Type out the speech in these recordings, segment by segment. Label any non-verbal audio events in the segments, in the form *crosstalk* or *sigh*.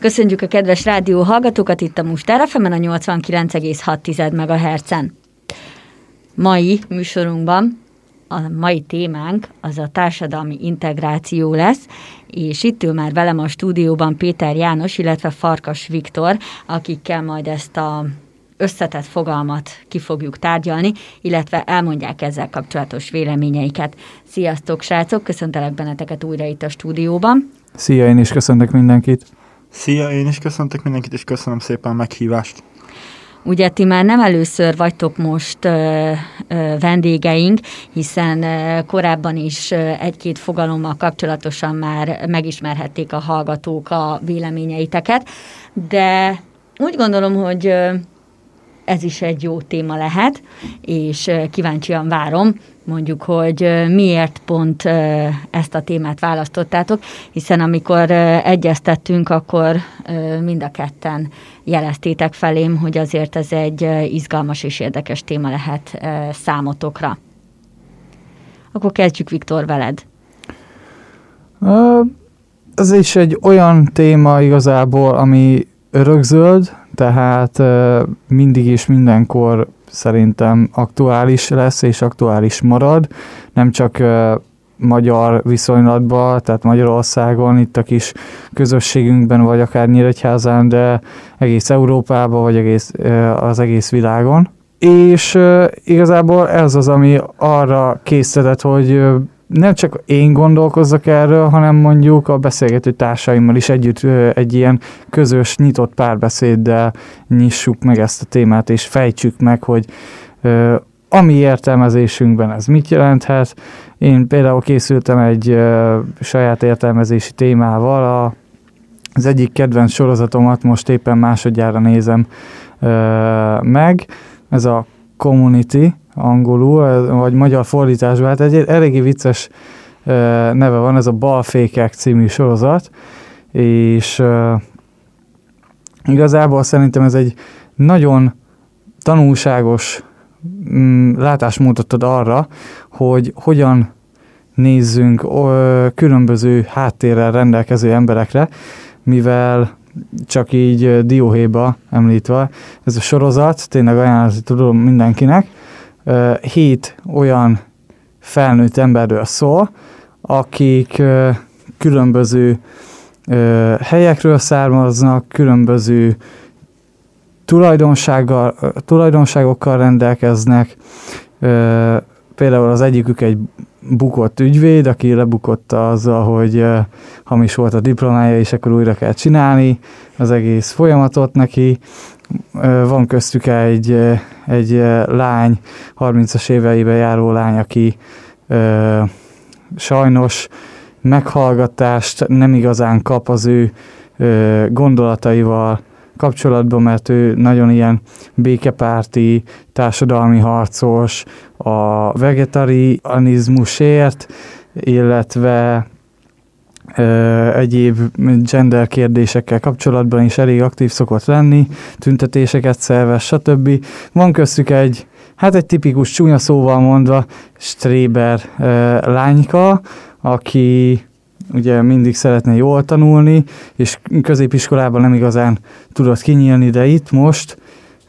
Köszönjük a kedves rádió hallgatókat itt a Muster fm a 89,6 MHz-en. Mai műsorunkban a mai témánk az a társadalmi integráció lesz, és itt ül már velem a stúdióban Péter János, illetve Farkas Viktor, akikkel majd ezt a összetett fogalmat ki fogjuk tárgyalni, illetve elmondják ezzel kapcsolatos véleményeiket. Sziasztok, srácok! Köszöntelek benneteket újra itt a stúdióban. Szia, én is köszöntök mindenkit! Szia, én is köszöntök mindenkit, és köszönöm szépen a meghívást! Ugye ti már nem először vagytok most ö, ö, vendégeink, hiszen ö, korábban is egy-két fogalommal kapcsolatosan már megismerhették a hallgatók a véleményeiteket, de úgy gondolom, hogy ö, ez is egy jó téma lehet, és kíváncsian várom, mondjuk, hogy miért pont ezt a témát választottátok, hiszen amikor egyeztettünk, akkor mind a ketten jeleztétek felém, hogy azért ez egy izgalmas és érdekes téma lehet számotokra. Akkor kezdjük, Viktor, veled. Ez is egy olyan téma igazából, ami örökzöld, tehát mindig és mindenkor szerintem aktuális lesz és aktuális marad, nem csak magyar viszonylatban, tehát Magyarországon, itt a kis közösségünkben, vagy akár Nyíregyházán, de egész Európában, vagy egész, az egész világon. És igazából ez az, ami arra készített, hogy nem csak én gondolkozzak erről, hanem mondjuk a beszélgető társaimmal is együtt egy ilyen közös, nyitott párbeszéddel nyissuk meg ezt a témát, és fejtsük meg, hogy a mi értelmezésünkben ez mit jelenthet. Én például készültem egy saját értelmezési témával, a, az egyik kedvenc sorozatomat most éppen másodjára nézem meg, ez a Community, angolul, vagy magyar fordításban, hát egy eléggé vicces neve van, ez a Balfékek című sorozat, és igazából szerintem ez egy nagyon tanulságos mm, látásmódot ad arra, hogy hogyan nézzünk különböző háttérrel rendelkező emberekre, mivel csak így dióhéba említve, ez a sorozat, tényleg ajánlani tudom mindenkinek, hét olyan felnőtt emberről szól, akik különböző helyekről származnak, különböző tulajdonsággal, tulajdonságokkal rendelkeznek. Például az egyikük egy bukott ügyvéd, aki lebukott azzal, hogy hamis volt a diplomája, és akkor újra kell csinálni az egész folyamatot neki. Van köztük egy, egy lány, 30-as éveibe járó lány, aki sajnos meghallgatást nem igazán kap az ő gondolataival kapcsolatban, mert ő nagyon ilyen békepárti, társadalmi harcos, a vegetarianizmusért, illetve egyéb gender kérdésekkel kapcsolatban is elég aktív szokott lenni, tüntetéseket szervez, stb. Van köztük egy, hát egy tipikus csúnya szóval mondva, Stréber lányka, aki ugye mindig szeretne jól tanulni, és középiskolában nem igazán tudott kinyílni, de itt most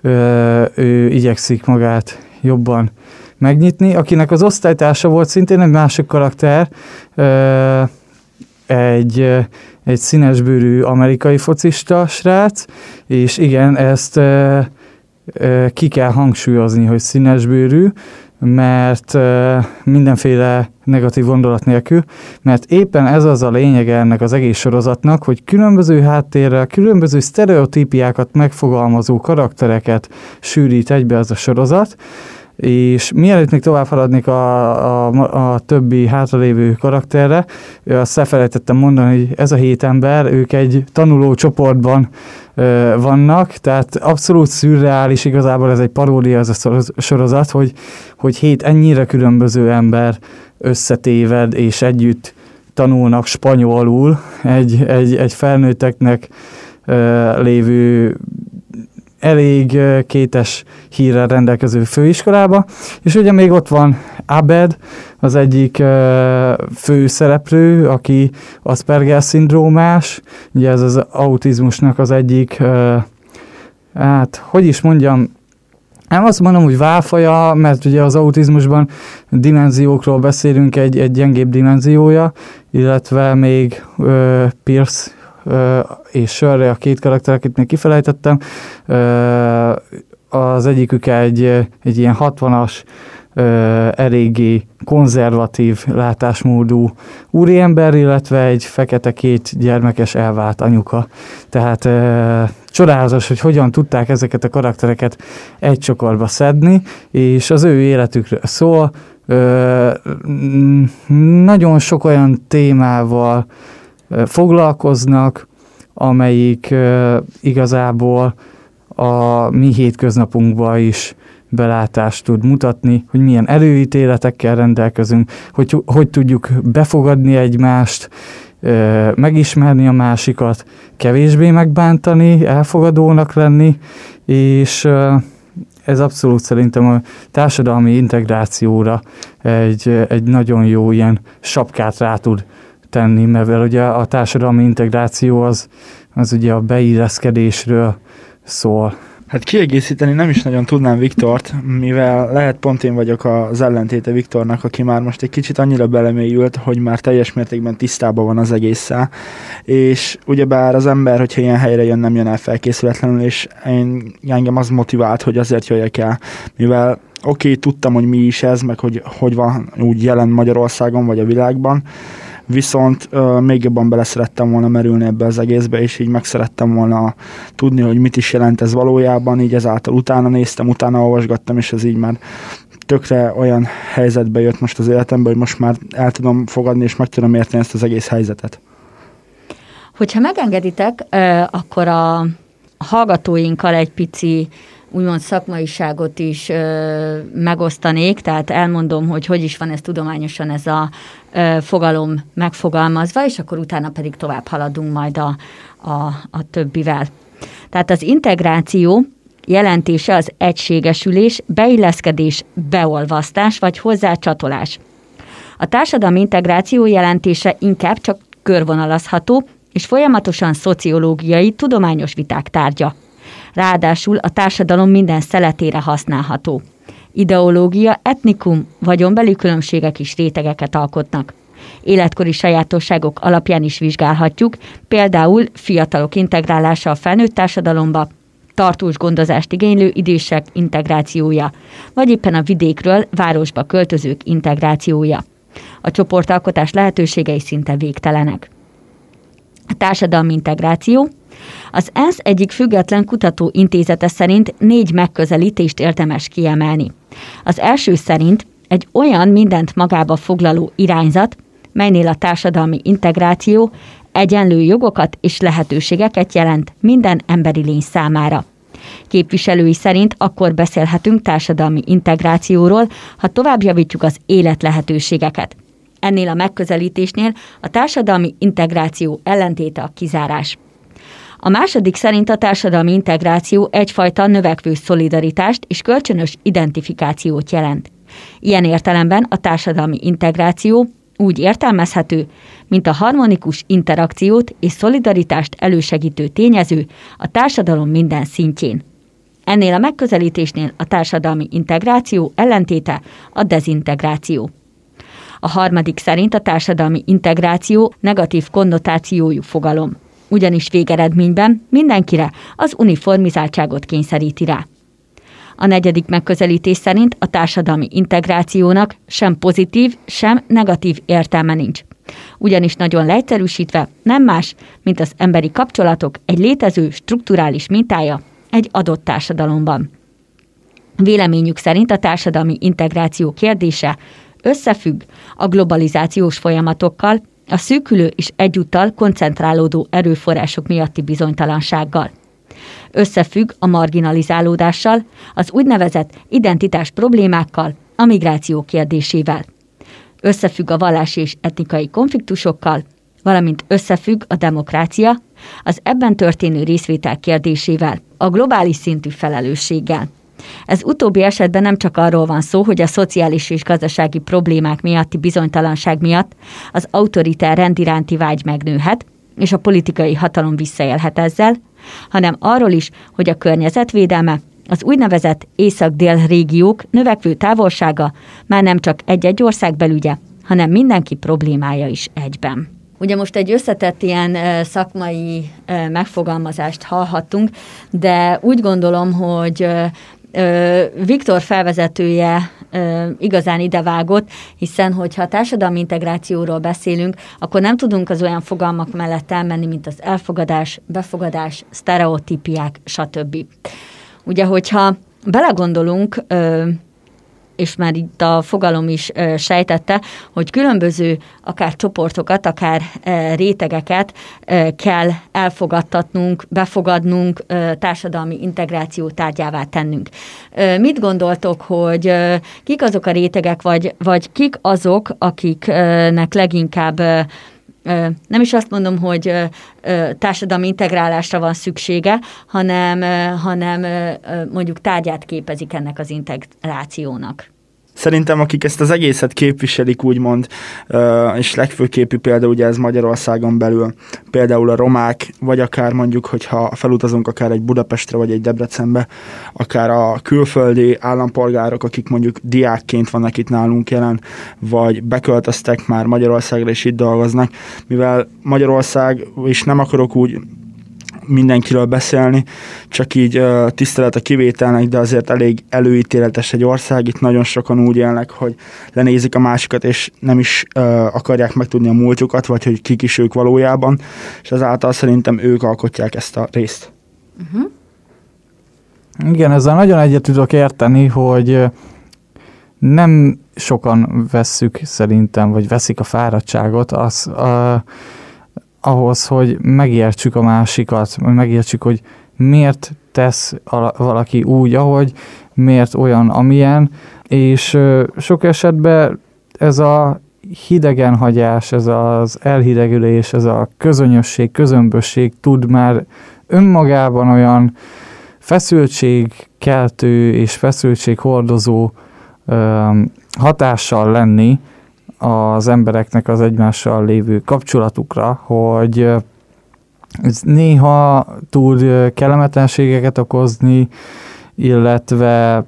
ö, ő igyekszik magát jobban megnyitni, akinek az osztálytársa volt szintén egy másik karakter, ö, egy, egy színesbőrű amerikai focista srác, és igen, ezt ki kell hangsúlyozni, hogy színesbőrű, mert mindenféle negatív gondolat nélkül, mert éppen ez az a lényege ennek az egész sorozatnak, hogy különböző háttérrel, különböző sztereotípiákat megfogalmazó karaktereket sűrít egybe ez a sorozat, és mielőtt még tovább haladnék a, a, a többi hátralévő karakterre, azt elfelejtettem mondani, hogy ez a hét ember, ők egy tanuló csoportban ö, vannak, tehát abszolút szürreális, igazából ez egy paródia ez a sorozat, hogy, hogy hét ennyire különböző ember összetéved és együtt tanulnak spanyolul egy, egy, egy felnőtteknek lévő elég kétes hírrel rendelkező főiskolába, és ugye még ott van Abed, az egyik főszereplő, aki Asperger szindrómás, ugye ez az autizmusnak az egyik, hát hogy is mondjam, nem azt mondom, hogy válfaja, mert ugye az autizmusban dimenziókról beszélünk, egy, egy gyengébb dimenziója, illetve még ö, Pierce ö, és Sörre, a két karakter, akit még kifelejtettem, ö, az egyikük egy, egy ilyen 60-as, eléggé konzervatív látásmódú úriember, illetve egy fekete két gyermekes elvált anyuka. Tehát e, csodálatos, hogy hogyan tudták ezeket a karaktereket egy csokorba szedni, és az ő életükről szól. E, nagyon sok olyan témával e, foglalkoznak, amelyik e, igazából a mi hétköznapunkba is belátást tud mutatni, hogy milyen előítéletekkel rendelkezünk, hogy hogy tudjuk befogadni egymást, megismerni a másikat, kevésbé megbántani, elfogadónak lenni, és ez abszolút szerintem a társadalmi integrációra egy, egy nagyon jó ilyen sapkát rá tud tenni, mert ugye a társadalmi integráció az, az ugye a beilleszkedésről szól. Hát kiegészíteni nem is nagyon tudnám Viktort, mivel lehet pont én vagyok az ellentéte Viktornak, aki már most egy kicsit annyira belemélyült, hogy már teljes mértékben tisztában van az egésszel. És ugyebár az ember, hogyha ilyen helyre jön, nem jön el felkészületlenül, és én, engem az motivált, hogy azért jöjjek el, mivel oké, okay, tudtam, hogy mi is ez, meg hogy hogy van úgy jelen Magyarországon, vagy a világban, viszont uh, még jobban bele szerettem volna merülni ebbe az egészbe, és így meg szerettem volna tudni, hogy mit is jelent ez valójában, így ezáltal utána néztem, utána olvasgattam, és ez így már tökre olyan helyzetbe jött most az életembe, hogy most már el tudom fogadni, és meg tudom érteni ezt az egész helyzetet. Hogyha megengeditek, akkor a hallgatóinkkal egy pici úgymond szakmaiságot is ö, megosztanék, tehát elmondom, hogy hogy is van ez tudományosan ez a ö, fogalom megfogalmazva, és akkor utána pedig tovább haladunk majd a, a, a többivel. Tehát az integráció jelentése az egységesülés, beilleszkedés, beolvasztás vagy hozzácsatolás. A társadalmi integráció jelentése inkább csak körvonalazható, és folyamatosan szociológiai, tudományos viták tárgya ráadásul a társadalom minden szeletére használható. Ideológia, etnikum, vagyonbeli különbségek is rétegeket alkotnak. Életkori sajátosságok alapján is vizsgálhatjuk, például fiatalok integrálása a felnőtt társadalomba, tartós gondozást igénylő idősek integrációja, vagy éppen a vidékről városba költözők integrációja. A csoportalkotás lehetőségei szinte végtelenek. A társadalmi integráció az ENSZ egyik független kutató intézete szerint négy megközelítést érdemes kiemelni. Az első szerint egy olyan mindent magába foglaló irányzat, melynél a társadalmi integráció egyenlő jogokat és lehetőségeket jelent minden emberi lény számára. Képviselői szerint akkor beszélhetünk társadalmi integrációról, ha tovább javítjuk az életlehetőségeket. Ennél a megközelítésnél a társadalmi integráció ellentéte a kizárás. A második szerint a társadalmi integráció egyfajta növekvő szolidaritást és kölcsönös identifikációt jelent. Ilyen értelemben a társadalmi integráció úgy értelmezhető, mint a harmonikus interakciót és szolidaritást elősegítő tényező a társadalom minden szintjén. Ennél a megközelítésnél a társadalmi integráció ellentéte a dezintegráció. A harmadik szerint a társadalmi integráció negatív konnotációjú fogalom ugyanis végeredményben mindenkire az uniformizáltságot kényszeríti rá. A negyedik megközelítés szerint a társadalmi integrációnak sem pozitív, sem negatív értelme nincs. Ugyanis nagyon leegyszerűsítve nem más, mint az emberi kapcsolatok egy létező strukturális mintája egy adott társadalomban. Véleményük szerint a társadalmi integráció kérdése összefügg a globalizációs folyamatokkal, a szűkülő és egyúttal koncentrálódó erőforrások miatti bizonytalansággal. Összefügg a marginalizálódással, az úgynevezett identitás problémákkal, a migráció kérdésével. Összefügg a vallási és etnikai konfliktusokkal, valamint összefügg a demokrácia, az ebben történő részvétel kérdésével, a globális szintű felelősséggel. Ez utóbbi esetben nem csak arról van szó, hogy a szociális és gazdasági problémák miatti bizonytalanság miatt az autoritár rend iránti vágy megnőhet, és a politikai hatalom visszaélhet ezzel, hanem arról is, hogy a környezetvédelme, az úgynevezett észak-dél régiók növekvő távolsága már nem csak egy-egy ország belügye, hanem mindenki problémája is egyben. Ugye most egy összetett ilyen szakmai megfogalmazást hallhattunk, de úgy gondolom, hogy Viktor felvezetője igazán idevágott, hiszen hogyha társadalmi integrációról beszélünk, akkor nem tudunk az olyan fogalmak mellett elmenni, mint az elfogadás, befogadás, sztereotípiák, stb. Ugye, hogyha belegondolunk, és már itt a fogalom is sejtette, hogy különböző akár csoportokat, akár rétegeket kell elfogadtatnunk, befogadnunk, társadalmi integráció tárgyává tennünk. Mit gondoltok, hogy kik azok a rétegek, vagy, vagy kik azok, akiknek leginkább nem is azt mondom, hogy társadalmi integrálásra van szüksége, hanem, hanem mondjuk tárgyát képezik ennek az integrációnak. Szerintem akik ezt az egészet képviselik, úgymond, és legfőképpű példa ugye ez Magyarországon belül, például a romák, vagy akár mondjuk, hogyha felutazunk akár egy Budapestre, vagy egy Debrecenbe, akár a külföldi állampolgárok, akik mondjuk diákként vannak itt nálunk jelen, vagy beköltöztek már Magyarországra, és itt dolgoznak, mivel Magyarország, és nem akarok úgy mindenkiről beszélni, csak így uh, tisztelet a kivételnek, de azért elég előítéletes egy ország. Itt nagyon sokan úgy élnek, hogy lenézik a másikat, és nem is uh, akarják megtudni a múltjukat, vagy hogy kik is ők valójában, és ezáltal szerintem ők alkotják ezt a részt. Uh-huh. Igen, ezzel nagyon egyet tudok érteni, hogy nem sokan vesszük szerintem, vagy veszik a fáradtságot, az, a, ahhoz, hogy megértsük a másikat, megértsük, hogy miért tesz valaki úgy, ahogy, miért olyan, amilyen, és sok esetben ez a hidegenhagyás, ez az elhidegülés, ez a közönösség, közömbösség tud már önmagában olyan feszültségkeltő és feszültséghordozó hatással lenni, az embereknek az egymással lévő kapcsolatukra, hogy ez néha tud kellemetlenségeket okozni, illetve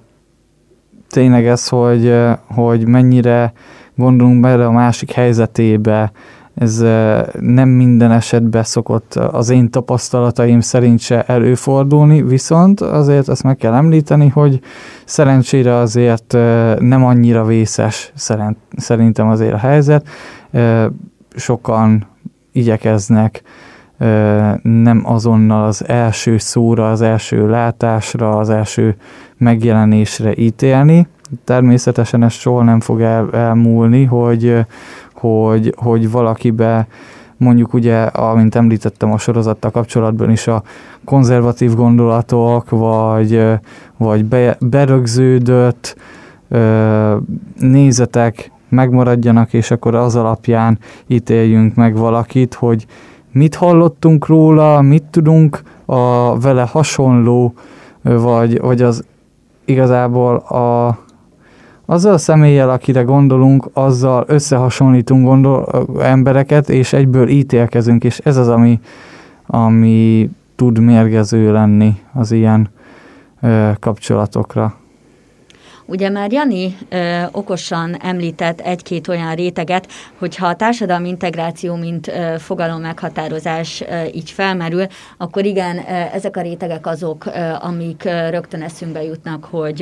tényleg ez, hogy, hogy mennyire gondolunk bele a másik helyzetébe, ez nem minden esetben szokott az én tapasztalataim szerint se előfordulni, viszont azért azt meg kell említeni, hogy szerencsére azért nem annyira vészes szerintem azért a helyzet. Sokan igyekeznek nem azonnal az első szóra, az első látásra, az első megjelenésre ítélni. Természetesen ez soha nem fog el, elmúlni, hogy hogy, hogy valakibe mondjuk ugye, amint említettem a sorozattal kapcsolatban is a konzervatív gondolatok, vagy, vagy be, berögződött nézetek megmaradjanak, és akkor az alapján ítéljünk meg valakit, hogy mit hallottunk róla, mit tudunk a vele hasonló, vagy, vagy az igazából a, azzal a személlyel, akire gondolunk, azzal összehasonlítunk gondol, embereket, és egyből ítélkezünk, és ez az, ami, ami tud mérgező lenni az ilyen ö, kapcsolatokra. Ugye már Jani ö, okosan említett egy-két olyan réteget, hogyha a társadalmi integráció, mint ö, fogalom meghatározás ö, így felmerül, akkor igen, ö, ezek a rétegek azok, ö, amik ö, rögtön eszünkbe jutnak, hogy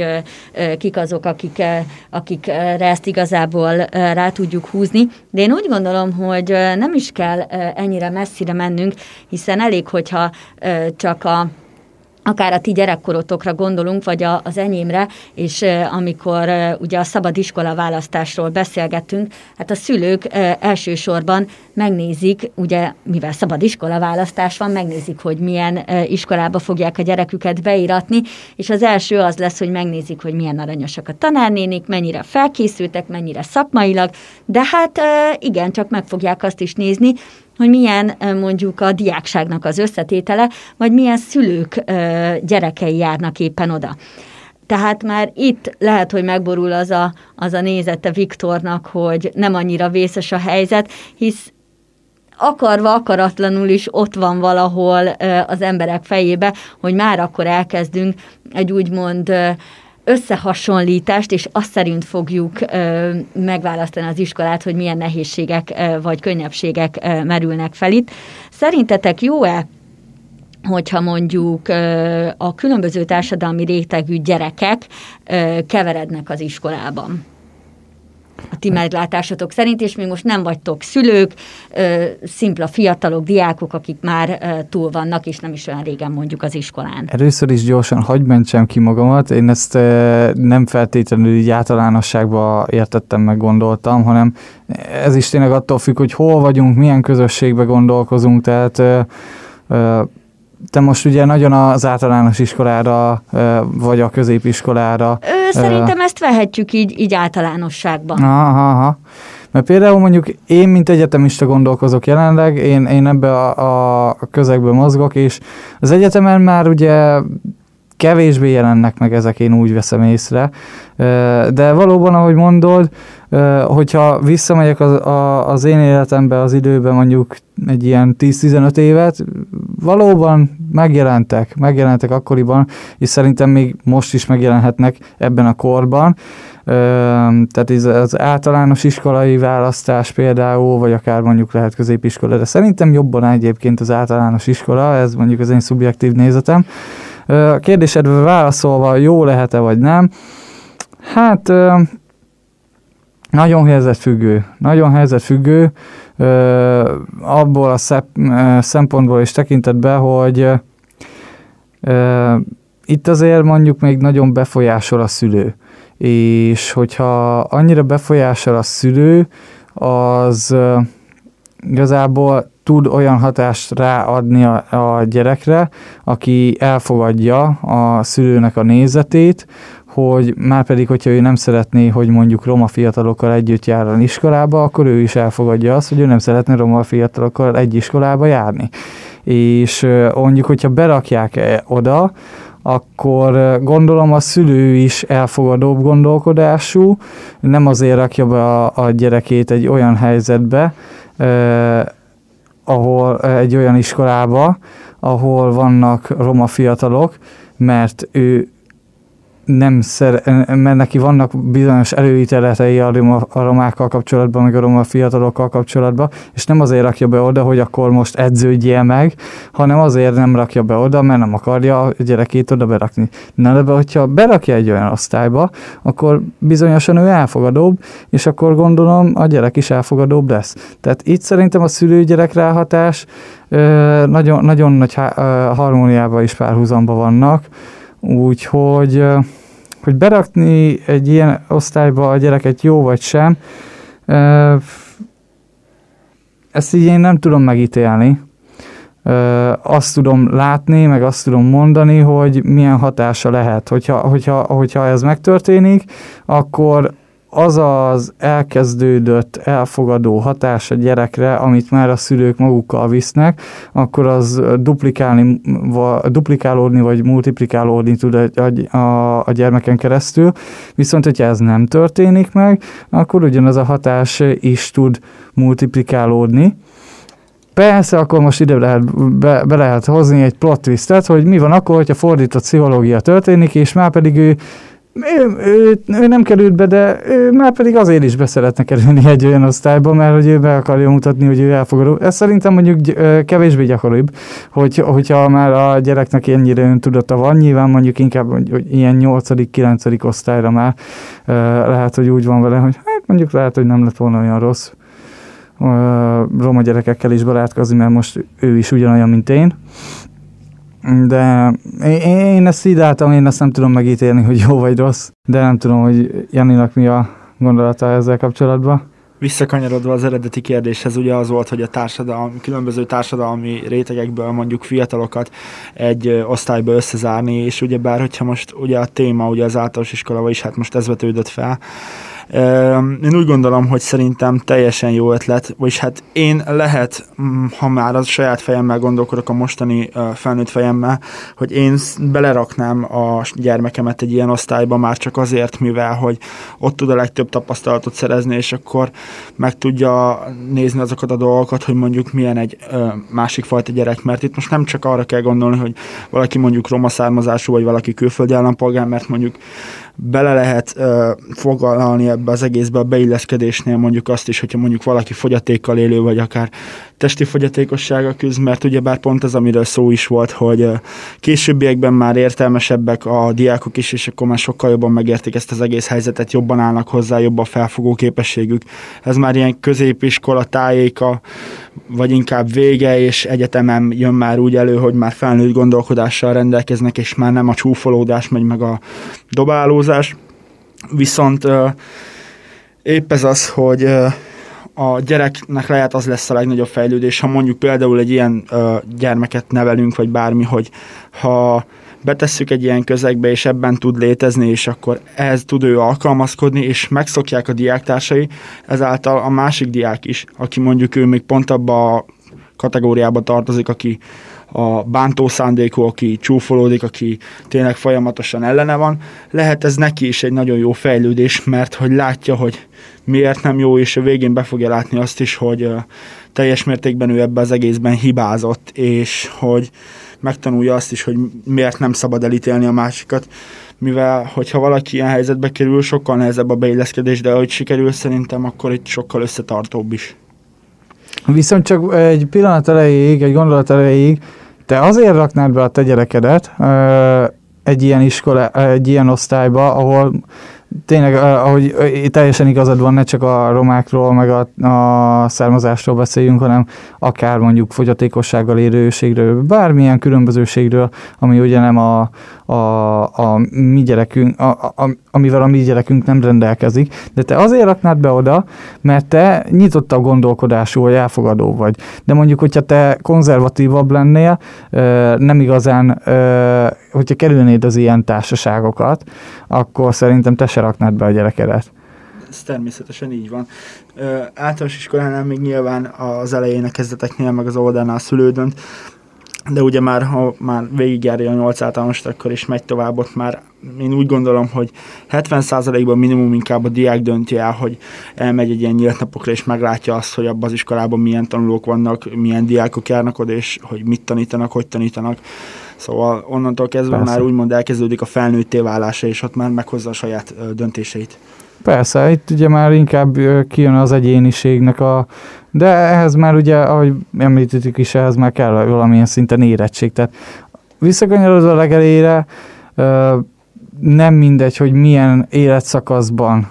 ö, kik azok, akik, ö, akikre ezt igazából ö, rá tudjuk húzni. De én úgy gondolom, hogy ö, nem is kell ö, ennyire messzire mennünk, hiszen elég, hogyha ö, csak a akár a ti gyerekkorotokra gondolunk, vagy a, az enyémre, és amikor ugye a szabad iskola választásról beszélgetünk, hát a szülők elsősorban megnézik, ugye mivel szabad iskola választás van, megnézik, hogy milyen iskolába fogják a gyereküket beiratni, és az első az lesz, hogy megnézik, hogy milyen aranyosak a tanárnénik, mennyire felkészültek, mennyire szakmailag, de hát igen, csak meg fogják azt is nézni, hogy milyen mondjuk a diákságnak az összetétele, vagy milyen szülők gyerekei járnak éppen oda. Tehát már itt lehet, hogy megborul az a, az a nézete Viktornak, hogy nem annyira vészes a helyzet, hisz akarva, akaratlanul is ott van valahol az emberek fejébe, hogy már akkor elkezdünk egy úgymond összehasonlítást, és azt szerint fogjuk ö, megválasztani az iskolát, hogy milyen nehézségek ö, vagy könnyebbségek ö, merülnek fel itt. Szerintetek jó-e hogyha mondjuk a különböző társadalmi rétegű gyerekek keverednek az iskolában? A ti meglátásatok szerint, és még most nem vagytok szülők, szimpla fiatalok, diákok, akik már túl vannak, és nem is olyan régen mondjuk az iskolán. Először is gyorsan hagyj mentsem ki magamat, én ezt nem feltétlenül így általánosságban értettem, meg gondoltam, hanem ez is tényleg attól függ, hogy hol vagyunk, milyen közösségbe gondolkozunk, tehát te most ugye nagyon az általános iskolára, vagy a középiskolára. Ö, szerintem ezt vehetjük így, így általánosságban. Aha, aha. Mert például mondjuk én, mint egyetemista gondolkozok jelenleg, én, én ebbe a, a közegbe mozgok, és az egyetemen már ugye kevésbé jelennek meg ezek, én úgy veszem észre. De valóban, ahogy mondod, hogyha visszamegyek az, a, az én életembe, az időbe mondjuk egy ilyen 10-15 évet, valóban megjelentek, megjelentek akkoriban, és szerintem még most is megjelenhetnek ebben a korban. Tehát ez az általános iskolai választás például, vagy akár mondjuk lehet középiskola, de szerintem jobban egyébként az általános iskola, ez mondjuk az én szubjektív nézetem. A kérdésedre válaszolva, jó lehet-e vagy nem? Hát nagyon helyzetfüggő, nagyon helyzetfüggő abból a szempontból is tekintetbe, hogy itt azért mondjuk még nagyon befolyásol a szülő. És hogyha annyira befolyásol a szülő, az igazából tud olyan hatást ráadni a, a gyerekre, aki elfogadja a szülőnek a nézetét, hogy már pedig, hogyha ő nem szeretné, hogy mondjuk roma fiatalokkal együtt járni iskolába, akkor ő is elfogadja azt, hogy ő nem szeretne roma fiatalokkal egy iskolába járni. És mondjuk, hogyha berakják oda, akkor gondolom a szülő is elfogadóbb gondolkodású, nem azért rakja be a, a gyerekét egy olyan helyzetbe, ahol egy olyan iskolába, ahol vannak roma fiatalok, mert ő nem szer, mert neki vannak bizonyos előítéletei a, romákkal kapcsolatban, meg a roma fiatalokkal kapcsolatban, és nem azért rakja be oda, hogy akkor most edződjél meg, hanem azért nem rakja be oda, mert nem akarja a gyerekét oda berakni. Na de hogyha berakja egy olyan osztályba, akkor bizonyosan ő elfogadóbb, és akkor gondolom a gyerek is elfogadóbb lesz. Tehát itt szerintem a szülő-gyerek ráhatás nagyon, nagyon nagy harmóniában is párhuzamba vannak, úgyhogy hogy berakni egy ilyen osztályba a gyereket jó vagy sem, ezt így én nem tudom megítélni. Azt tudom látni, meg azt tudom mondani, hogy milyen hatása lehet. Hogyha, hogyha, hogyha ez megtörténik, akkor az az elkezdődött elfogadó hatás a gyerekre, amit már a szülők magukkal visznek, akkor az duplikálni, duplikálódni vagy multiplikálódni tud a, a, a gyermeken keresztül. Viszont, hogyha ez nem történik meg, akkor ugyanaz a hatás is tud multiplikálódni. Persze, akkor most ide lehet, be, be lehet hozni egy plot twistet, hogy mi van akkor, hogyha fordított pszichológia történik, és már pedig ő ő, ő, ő nem került be, de ő már pedig azért is beszeretne kerülni egy olyan osztályba, mert hogy ő be akarja mutatni, hogy ő elfogadó. Ez szerintem mondjuk kevésbé gyakoribb, hogy, hogyha már a gyereknek ennyire öntudata van, nyilván mondjuk inkább hogy ilyen 8.-9. osztályra már lehet, hogy úgy van vele, hogy hát mondjuk lehet, hogy nem lett volna olyan rossz roma gyerekekkel is barátkozni, mert most ő is ugyanolyan, mint én. De én ezt így látom, én ezt nem tudom megítélni, hogy jó vagy rossz, de nem tudom, hogy Janinak mi a gondolata ezzel kapcsolatban. Visszakanyarodva az eredeti kérdéshez, ugye az volt, hogy a társadalmi, különböző társadalmi rétegekből mondjuk fiatalokat egy osztályba összezárni, és ugye bár, hogyha most ugye a téma ugye az általános iskola, is hát most ez vetődött fel, Én úgy gondolom, hogy szerintem teljesen jó ötlet, vagyis hát én lehet, mm, ha már az saját fejemmel gondolkodok a mostani felnőtt fejemmel, hogy én beleraknám a gyermekemet egy ilyen osztályba már csak azért, mivel, hogy ott tud a legtöbb tapasztalatot szerezni, és akkor meg tudja nézni azokat a dolgokat, hogy mondjuk milyen egy másik fajta gyerek, mert itt most nem csak arra kell gondolni, hogy valaki mondjuk roma származású, vagy valaki külföldi állampolgár, mert mondjuk bele lehet uh, foglalni ebbe az egészbe a beilleszkedésnél mondjuk azt is, hogyha mondjuk valaki fogyatékkal élő, vagy akár testi fogyatékossága küzd, mert ugyebár pont az, amiről szó is volt, hogy uh, későbbiekben már értelmesebbek a diákok is, és akkor már sokkal jobban megértik ezt az egész helyzetet, jobban állnak hozzá, jobb a felfogó képességük. Ez már ilyen középiskola tájéka, vagy inkább vége, és egyetemen jön már úgy elő, hogy már felnőtt gondolkodással rendelkeznek, és már nem a csúfolódás megy meg a dobálózás. Viszont épp ez az, hogy a gyereknek lehet az lesz a legnagyobb fejlődés, ha mondjuk például egy ilyen gyermeket nevelünk, vagy bármi, hogy ha betesszük egy ilyen közegbe, és ebben tud létezni, és akkor ehhez tud ő alkalmazkodni, és megszokják a diáktársai, ezáltal a másik diák is, aki mondjuk ő még pont abba a kategóriába tartozik, aki a bántó szándékú, aki csúfolódik, aki tényleg folyamatosan ellene van, lehet ez neki is egy nagyon jó fejlődés, mert hogy látja, hogy miért nem jó, és a végén be fogja látni azt is, hogy teljes mértékben ő ebbe az egészben hibázott, és hogy megtanulja azt is, hogy miért nem szabad elítélni a másikat, mivel hogyha valaki ilyen helyzetbe kerül, sokkal nehezebb a beilleszkedés, de ahogy sikerül szerintem, akkor itt sokkal összetartóbb is. Viszont csak egy pillanat elejéig, egy gondolat elejéig, te azért raknád be a te gyerekedet egy ilyen iskola, egy ilyen osztályba, ahol tényleg, ahogy teljesen igazad van, ne csak a romákról, meg a, a származásról beszéljünk, hanem akár mondjuk fogyatékossággal érőségről, bármilyen különbözőségről, ami ugye nem a, a, a mi gyerekünk, a, a, amivel a mi gyerekünk nem rendelkezik, de te azért raknád be oda, mert te nyitottabb gondolkodású vagy elfogadó vagy. De mondjuk, hogyha te konzervatívabb lennél, nem igazán, hogyha kerülnéd az ilyen társaságokat, akkor szerintem te se raknád be a gyerekedet. Ez természetesen így van. Ö, általános iskolánál még nyilván az elején a kezdeteknél, meg az oldalnál a szülődönt, de ugye már, ha már végigjárja a 8 általános, akkor is megy tovább, ott már én úgy gondolom, hogy 70%-ban minimum inkább a diák dönti el, hogy elmegy egy ilyen nyílt napokra, és meglátja azt, hogy abban az iskolában milyen tanulók vannak, milyen diákok járnak oda, és hogy mit tanítanak, hogy tanítanak. Szóval onnantól kezdve Persze. már úgymond elkezdődik a felnőtté válása, és ott már meghozza a saját döntéseit. Persze, itt ugye már inkább kijön az egyéniségnek a... De ehhez már ugye, ahogy említettük is, ehhez már kell valamilyen szinten érettség. Tehát visszakanyarodva a legelére, nem mindegy, hogy milyen életszakaszban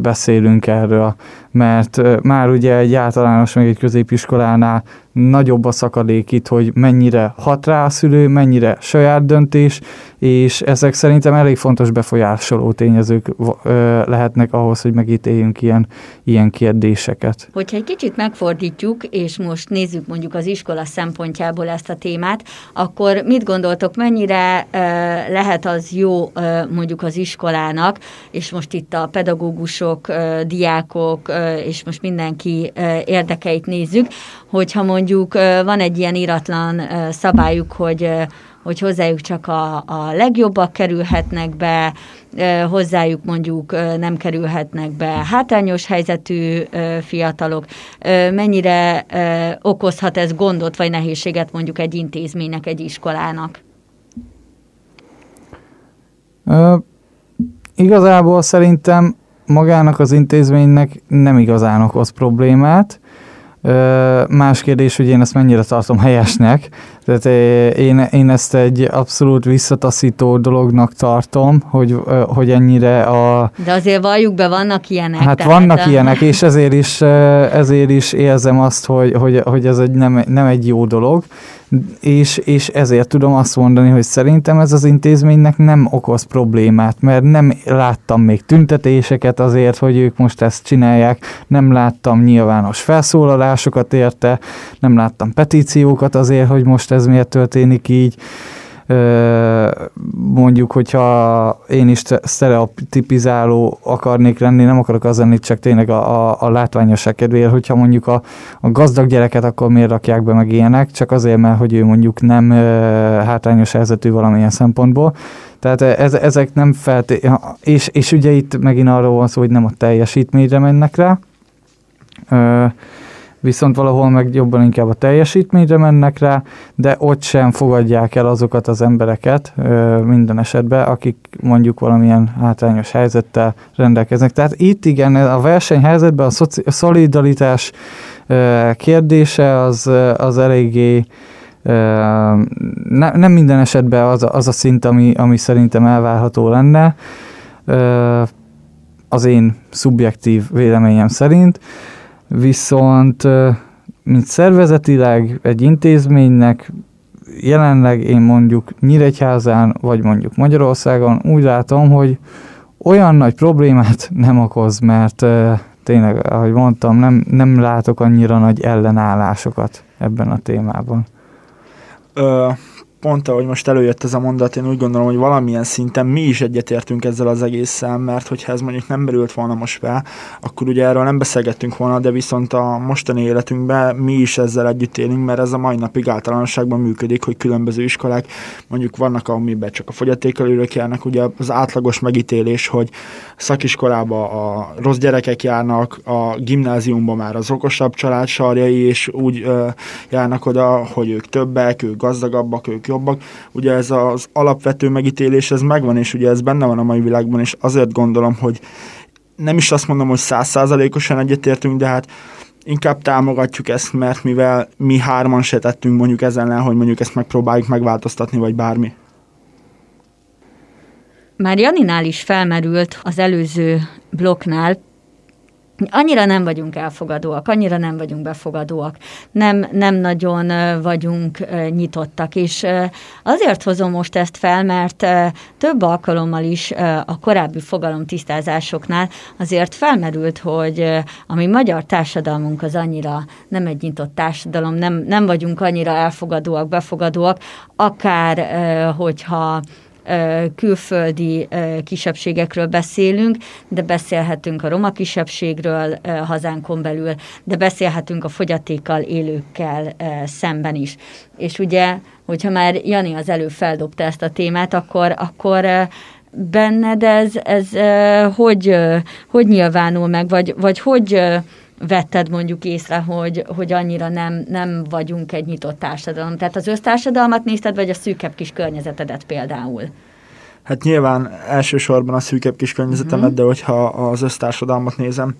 beszélünk erről, mert már ugye egy általános, meg egy középiskolánál nagyobb a szakadék itt, hogy mennyire hat rá a szülő, mennyire saját döntés, és ezek szerintem elég fontos befolyásoló tényezők lehetnek ahhoz, hogy megítéljünk ilyen, ilyen kérdéseket. Hogyha egy kicsit megfordítjuk, és most nézzük mondjuk az iskola szempontjából ezt a témát, akkor mit gondoltok, mennyire lehet az jó mondjuk az iskolának, és most itt a pedagógusok, diákok, és most mindenki érdekeit nézzük, hogyha mondjuk van egy ilyen iratlan szabályuk, hogy hogy hozzájuk csak a, a legjobbak kerülhetnek be, hozzájuk mondjuk nem kerülhetnek be hátrányos helyzetű fiatalok. Mennyire okozhat ez gondot vagy nehézséget mondjuk egy intézménynek, egy iskolának? Uh, igazából szerintem magának az intézménynek nem igazán okoz problémát. Más kérdés, hogy én ezt mennyire tartom helyesnek. Tehát én, én ezt egy abszolút visszataszító dolognak tartom, hogy, hogy ennyire a... De azért valljuk be, vannak ilyenek. Hát vannak a... ilyenek, és ezért is, ezért is érzem azt, hogy, hogy, hogy ez egy nem, nem egy jó dolog és, és ezért tudom azt mondani, hogy szerintem ez az intézménynek nem okoz problémát, mert nem láttam még tüntetéseket azért, hogy ők most ezt csinálják, nem láttam nyilvános felszólalásokat érte, nem láttam petíciókat azért, hogy most ez miért történik így, mondjuk, hogyha én is sztereotipizáló akarnék lenni, nem akarok az lenni, csak tényleg a, a, a látványosság kedvéért, hogyha mondjuk a, a gazdag gyereket akkor miért rakják be meg ilyenek, csak azért, mert hogy ő mondjuk nem hátrányos helyzetű valamilyen szempontból. Tehát ez, ezek nem felté... És, és ugye itt megint arról van szó, hogy nem a teljesítményre mennek rá, viszont valahol meg jobban inkább a teljesítményre mennek rá, de ott sem fogadják el azokat az embereket minden esetben, akik mondjuk valamilyen hátrányos helyzettel rendelkeznek. Tehát itt igen, a versenyhelyzetben a, szoci- a szolidaritás kérdése az, az eléggé ne, nem minden esetben az, az a szint, ami, ami szerintem elvárható lenne, az én szubjektív véleményem szerint viszont mint szervezetileg egy intézménynek jelenleg én mondjuk Nyíregyházán, vagy mondjuk Magyarországon úgy látom, hogy olyan nagy problémát *laughs* nem okoz, mert tényleg, ahogy mondtam, nem, nem látok annyira nagy ellenállásokat ebben a témában. Ö, pont ahogy most előjött ez a mondat, én úgy gondolom, hogy valamilyen szinten mi is egyetértünk ezzel az egésszel, mert hogyha ez mondjuk nem merült volna most be, akkor ugye erről nem beszélgettünk volna, de viszont a mostani életünkben mi is ezzel együtt élünk, mert ez a mai napig általánosságban működik, hogy különböző iskolák, mondjuk vannak, amiben csak a fogyatékkal ülők járnak, ugye az átlagos megítélés, hogy szakiskolába a rossz gyerekek járnak, a gimnáziumban már az okosabb család sarjai, és úgy ö, járnak oda, hogy ők többek, ők gazdagabbak, ők jobbak. Ugye ez az alapvető megítélés, ez megvan, és ugye ez benne van a mai világban, és azért gondolom, hogy nem is azt mondom, hogy százszázalékosan egyetértünk, de hát inkább támogatjuk ezt, mert mivel mi hárman se tettünk mondjuk ezen ellen, hogy mondjuk ezt megpróbáljuk megváltoztatni, vagy bármi. Már Janinál is felmerült az előző blokknál, annyira nem vagyunk elfogadóak, annyira nem vagyunk befogadóak, nem, nem nagyon vagyunk nyitottak, és azért hozom most ezt fel, mert több alkalommal is a korábbi fogalom tisztázásoknál azért felmerült, hogy a mi magyar társadalmunk az annyira nem egy nyitott társadalom, nem, nem vagyunk annyira elfogadóak, befogadóak, akár hogyha külföldi kisebbségekről beszélünk, de beszélhetünk a roma kisebbségről hazánkon belül, de beszélhetünk a fogyatékkal élőkkel szemben is. És ugye, hogyha már Jani az előbb feldobta ezt a témát, akkor, akkor benned ez, ez hogy, hogy nyilvánul meg, vagy, vagy hogy vetted mondjuk észre, hogy, hogy annyira nem, nem vagyunk egy nyitott társadalom. Tehát az össztársadalmat nézted, vagy a szűkebb kis környezetedet például? Hát nyilván elsősorban a szűkebb kis környezetemet, uh-huh. de hogyha az össztársadalmat nézem,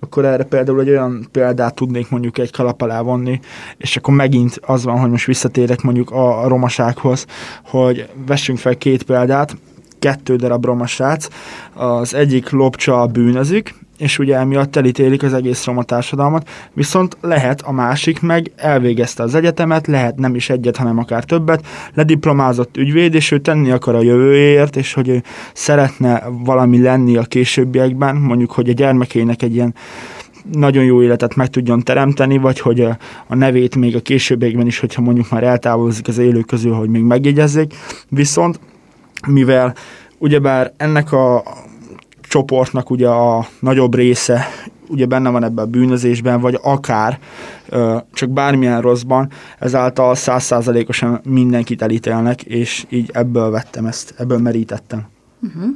akkor erre például egy olyan példát tudnék mondjuk egy kalap alá vonni, és akkor megint az van, hogy most visszatérek mondjuk a, romasághoz, hogy vessünk fel két példát, kettő darab romasrác, az egyik lopcsa bűnözik, és ugye emiatt elítélik az egész roma társadalmat, viszont lehet a másik meg elvégezte az egyetemet, lehet nem is egyet, hanem akár többet, lediplomázott ügyvéd, és ő tenni akar a jövőjéért, és hogy ő szeretne valami lenni a későbbiekben, mondjuk, hogy a gyermekének egy ilyen nagyon jó életet meg tudjon teremteni, vagy hogy a nevét még a későbbiekben is, hogyha mondjuk már eltávozik az élők közül, hogy még megjegyezzék. Viszont mivel ugyebár ennek a csoportnak ugye a nagyobb része ugye benne van ebben a bűnözésben, vagy akár csak bármilyen rosszban, ezáltal százszázalékosan mindenkit elítélnek, és így ebből vettem ezt, ebből merítettem. Uh-huh.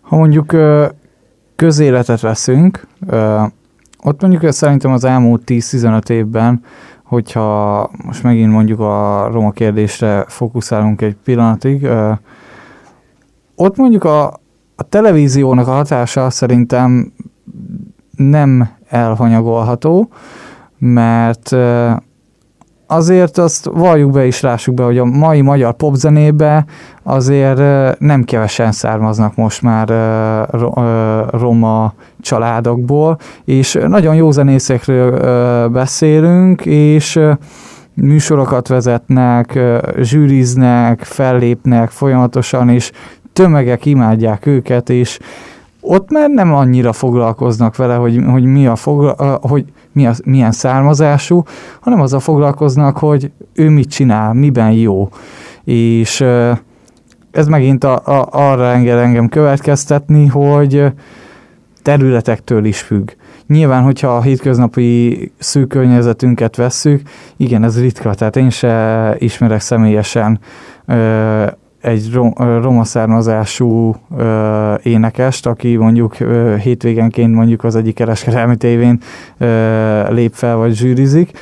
Ha mondjuk közéletet veszünk, ott mondjuk szerintem az elmúlt 10-15 évben, hogyha most megint mondjuk a roma kérdésre fókuszálunk egy pillanatig, ott mondjuk a, a televíziónak a hatása szerintem nem elhanyagolható, mert azért azt valljuk be is lássuk be, hogy a mai magyar popzenébe azért nem kevesen származnak most már roma családokból, és nagyon jó zenészekről beszélünk, és műsorokat vezetnek, zsűriznek, fellépnek folyamatosan, és tömegek imádják őket, és ott már nem annyira foglalkoznak vele, hogy, hogy mi a fogla, hogy mi az, milyen származású, hanem azzal foglalkoznak, hogy ő mit csinál, miben jó. És ez megint a, a, arra enged engem következtetni, hogy területektől is függ. Nyilván, hogyha a hétköznapi szűk környezetünket vesszük, igen, ez ritka, tehát én se ismerek személyesen egy rom, roma származású ö, énekest, aki mondjuk ö, hétvégenként mondjuk az egyik kereskedelmi tévén lép fel vagy zsűrizik.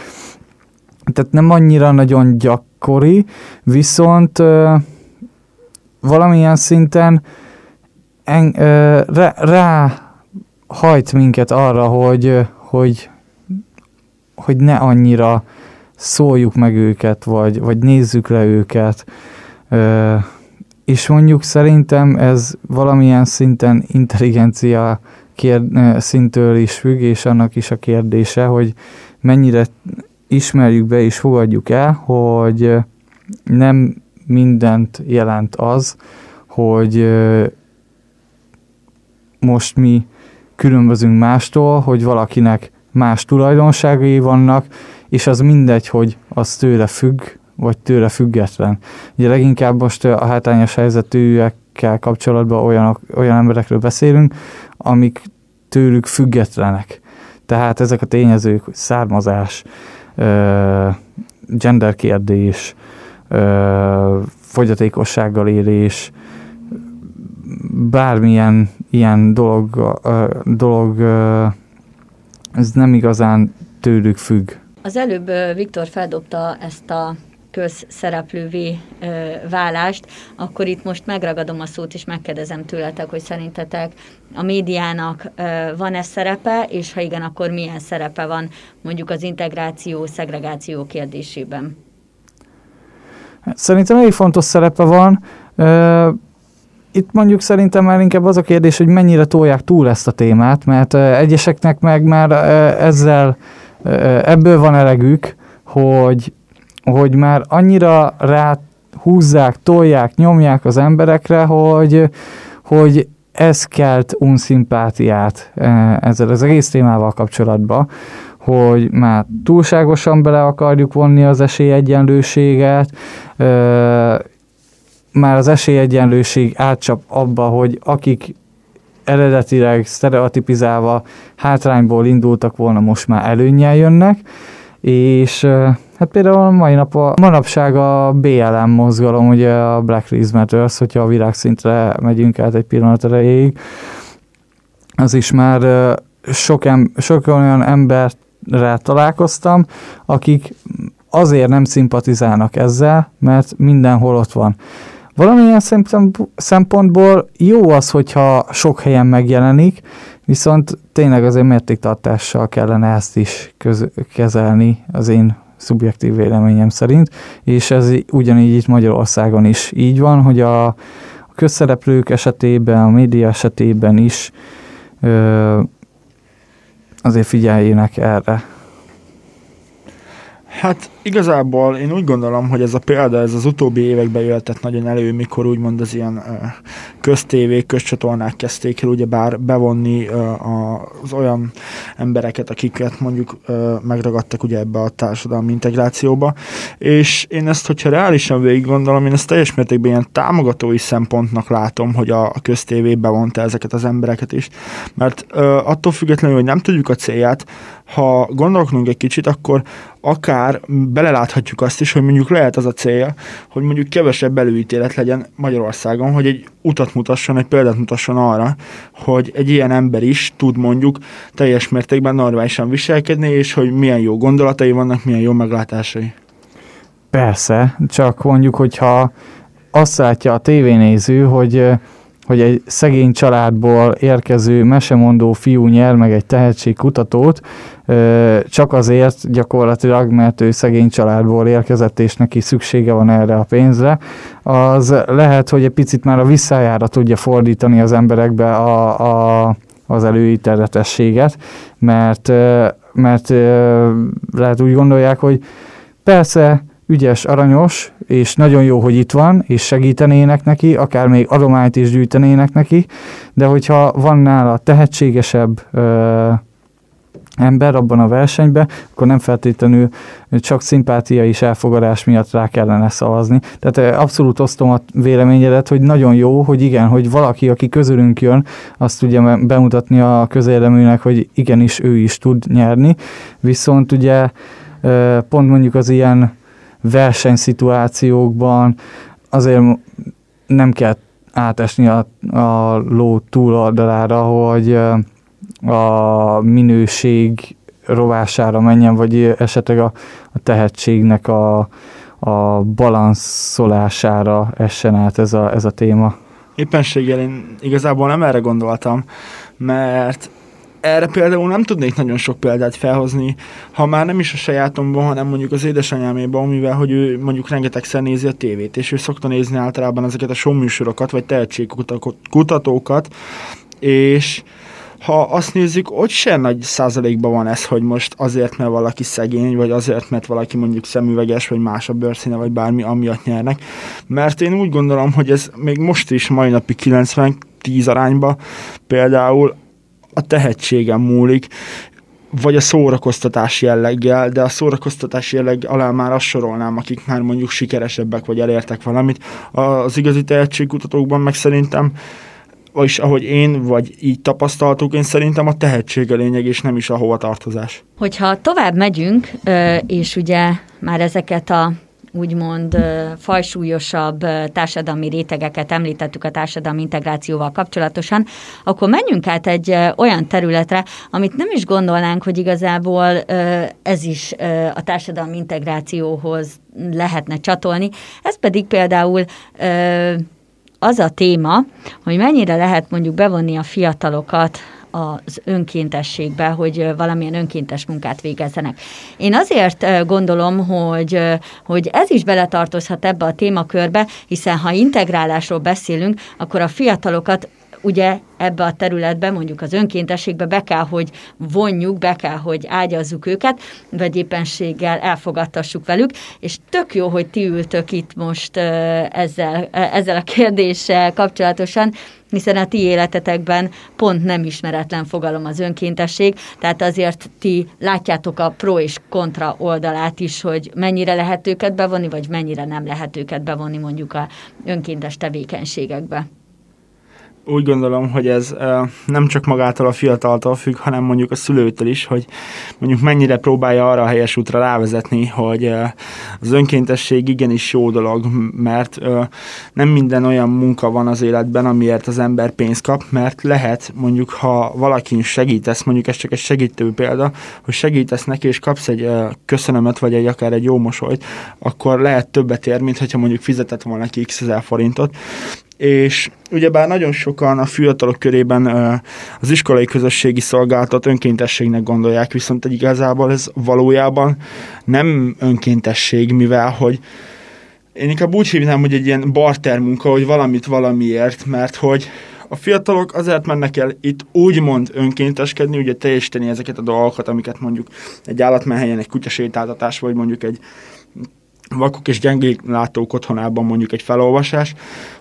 Tehát nem annyira nagyon gyakori, viszont valamilyen szinten en, rá, rá hajt minket arra, hogy, hogy, hogy ne annyira szóljuk meg őket, vagy, vagy nézzük le őket. És mondjuk szerintem ez valamilyen szinten intelligencia kérd, szintől is függ, és annak is a kérdése, hogy mennyire ismerjük be és fogadjuk el, hogy nem mindent jelent az, hogy most mi különbözünk mástól, hogy valakinek más tulajdonságai vannak, és az mindegy, hogy az tőle függ, vagy tőle független. Ugye leginkább most a hátrányos helyzetűekkel kapcsolatban olyan, olyan emberekről beszélünk, amik tőlük függetlenek. Tehát ezek a tényezők, származás, gender kérdés, fogyatékossággal élés, bármilyen ilyen dolog, dolog ez nem igazán tőlük függ. Az előbb Viktor feldobta ezt a közszereplővé válást, akkor itt most megragadom a szót, és megkérdezem tőletek, hogy szerintetek a médiának van-e szerepe, és ha igen, akkor milyen szerepe van mondjuk az integráció, szegregáció kérdésében? Szerintem elég fontos szerepe van itt mondjuk szerintem már inkább az a kérdés, hogy mennyire tolják túl ezt a témát, mert egyeseknek meg már ezzel, ebből van elegük, hogy, hogy már annyira rá húzzák, tolják, nyomják az emberekre, hogy, hogy ez kelt unszimpátiát ezzel az egész témával kapcsolatban, hogy már túlságosan bele akarjuk vonni az esélyegyenlőséget, már az esélyegyenlőség átcsap abba, hogy akik eredetileg sztereotipizálva hátrányból indultak volna, most már előnyel jönnek, és hát például mai nap a manapság a BLM mozgalom, ugye a Black Lives Matters, hogyha a világszintre megyünk át egy pillanat erejéig, az is már sok, em, sok olyan emberrel találkoztam, akik azért nem szimpatizálnak ezzel, mert mindenhol ott van. Valamilyen szempontból jó az, hogyha sok helyen megjelenik, viszont tényleg azért mértéktartással kellene ezt is köz- kezelni az én szubjektív véleményem szerint, és ez ugyanígy itt Magyarországon is így van, hogy a, a közszereplők esetében, a média esetében is ö, azért figyeljének erre. Hát igazából én úgy gondolom, hogy ez a példa, ez az utóbbi években jöhetett nagyon elő, mikor úgymond az ilyen köztévék, közcsatornák kezdték el ugyebár bevonni az olyan embereket, akiket mondjuk megragadtak ugye ebbe a társadalmi integrációba, és én ezt, hogyha reálisan végig gondolom, én ezt teljes mértékben ilyen támogatói szempontnak látom, hogy a, köztévé bevonta ezeket az embereket is, mert attól függetlenül, hogy nem tudjuk a célját, ha gondolkodunk egy kicsit, akkor akár beleláthatjuk azt is, hogy mondjuk lehet az a célja, hogy mondjuk kevesebb előítélet legyen Magyarországon, hogy egy utat mutasson, egy példát mutasson arra, hogy egy ilyen ember is tud mondjuk teljes mértékben normálisan viselkedni, és hogy milyen jó gondolatai vannak, milyen jó meglátásai. Persze, csak mondjuk, hogyha azt látja a tévénéző, hogy hogy egy szegény családból érkező mesemondó fiú nyer meg egy tehetségkutatót, csak azért gyakorlatilag, mert ő szegény családból érkezett, és neki szüksége van erre a pénzre, az lehet, hogy egy picit már a visszájára tudja fordítani az emberekbe a, a, az előítéletességet, mert, mert lehet úgy gondolják, hogy persze ügyes, aranyos, és nagyon jó, hogy itt van, és segítenének neki, akár még adományt is gyűjtenének neki, de hogyha van nála tehetségesebb ö, ember abban a versenyben, akkor nem feltétlenül csak szimpátia és elfogadás miatt rá kellene szavazni. Tehát abszolút osztom a véleményedet, hogy nagyon jó, hogy igen, hogy valaki, aki közülünk jön, azt tudja bemutatni a közéleműnek, hogy igenis ő is tud nyerni. Viszont ugye pont mondjuk az ilyen versenyszituációkban azért nem kell átesni a, a ló túloldalára, hogy a minőség rovására menjen, vagy esetleg a, a tehetségnek a, a balanszolására essen át ez a, ez a téma. Éppenséggel én igazából nem erre gondoltam, mert erre például nem tudnék nagyon sok példát felhozni, ha már nem is a sajátomban, hanem mondjuk az édesanyáméban, mivel hogy ő mondjuk rengetegszer nézi a tévét, és ő szokta nézni általában ezeket a showműsorokat, vagy tehetségkutatókat, és ha azt nézzük, ott sem nagy százalékban van ez, hogy most azért, mert valaki szegény, vagy azért, mert valaki mondjuk szemüveges, vagy más a bőrszíne, vagy bármi amiatt nyernek. Mert én úgy gondolom, hogy ez még most is mai napi 90-10 arányba például a tehetségem múlik, vagy a szórakoztatás jelleggel, de a szórakoztatás jelleg alá már azt sorolnám, akik már mondjuk sikeresebbek, vagy elértek valamit. Az igazi tehetségkutatókban meg szerintem vagyis ahogy én, vagy így tapasztaltuk, én szerintem a tehetség a lényeg, és nem is a hova tartozás. Hogyha tovább megyünk, és ugye már ezeket a úgymond fajsúlyosabb társadalmi rétegeket említettük a társadalmi integrációval kapcsolatosan, akkor menjünk át egy olyan területre, amit nem is gondolnánk, hogy igazából ez is a társadalmi integrációhoz lehetne csatolni. Ez pedig például az a téma, hogy mennyire lehet mondjuk bevonni a fiatalokat az önkéntességbe, hogy valamilyen önkéntes munkát végezzenek. Én azért gondolom, hogy, hogy ez is beletartozhat ebbe a témakörbe, hiszen ha integrálásról beszélünk, akkor a fiatalokat ugye ebbe a területbe, mondjuk az önkéntességbe be kell, hogy vonjuk, be kell, hogy ágyazzuk őket, vagy éppenséggel elfogadtassuk velük, és tök jó, hogy ti ültök itt most ezzel, ezzel a kérdéssel kapcsolatosan, hiszen a ti életetekben pont nem ismeretlen fogalom az önkéntesség, tehát azért ti látjátok a pro és kontra oldalát is, hogy mennyire lehet őket bevonni, vagy mennyire nem lehet őket bevonni mondjuk a önkéntes tevékenységekbe úgy gondolom, hogy ez nem csak magától a fiataltól függ, hanem mondjuk a szülőtől is, hogy mondjuk mennyire próbálja arra a helyes útra rávezetni, hogy az önkéntesség igenis jó dolog, mert nem minden olyan munka van az életben, amiért az ember pénzt kap, mert lehet mondjuk, ha valakin segítesz, mondjuk ez csak egy segítő példa, hogy segítesz neki, és kapsz egy köszönömet, vagy egy akár egy jó mosolyt, akkor lehet többet ér, mint hogyha mondjuk fizetett volna neki x ezer forintot, és ugyebár nagyon sokan a fiatalok körében az iskolai közösségi szolgáltat önkéntességnek gondolják, viszont igazából ez valójában nem önkéntesség, mivel hogy én inkább úgy hívnám, hogy egy ilyen barter munka, hogy valamit valamiért, mert hogy a fiatalok azért mennek el itt úgymond önkénteskedni, ugye teljesíteni ezeket a dolgokat, amiket mondjuk egy állatmenhelyen, egy kutyasétáltatás, vagy mondjuk egy vakok és gyengék látók otthonában mondjuk egy felolvasás,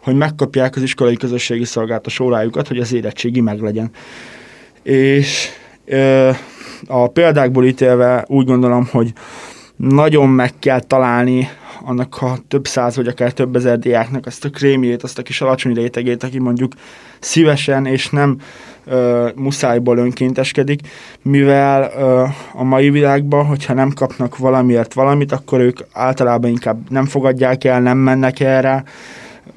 hogy megkapják az iskolai közösségi szolgálatos órájukat, hogy az érettségi meglegyen. És ö, a példákból ítélve úgy gondolom, hogy nagyon meg kell találni annak a több száz vagy akár több ezer diáknak azt a krémjét, azt a kis alacsony rétegét, aki mondjuk szívesen és nem ö, muszájból önkénteskedik, mivel ö, a mai világban, hogyha nem kapnak valamiért valamit, akkor ők általában inkább nem fogadják el, nem mennek erre,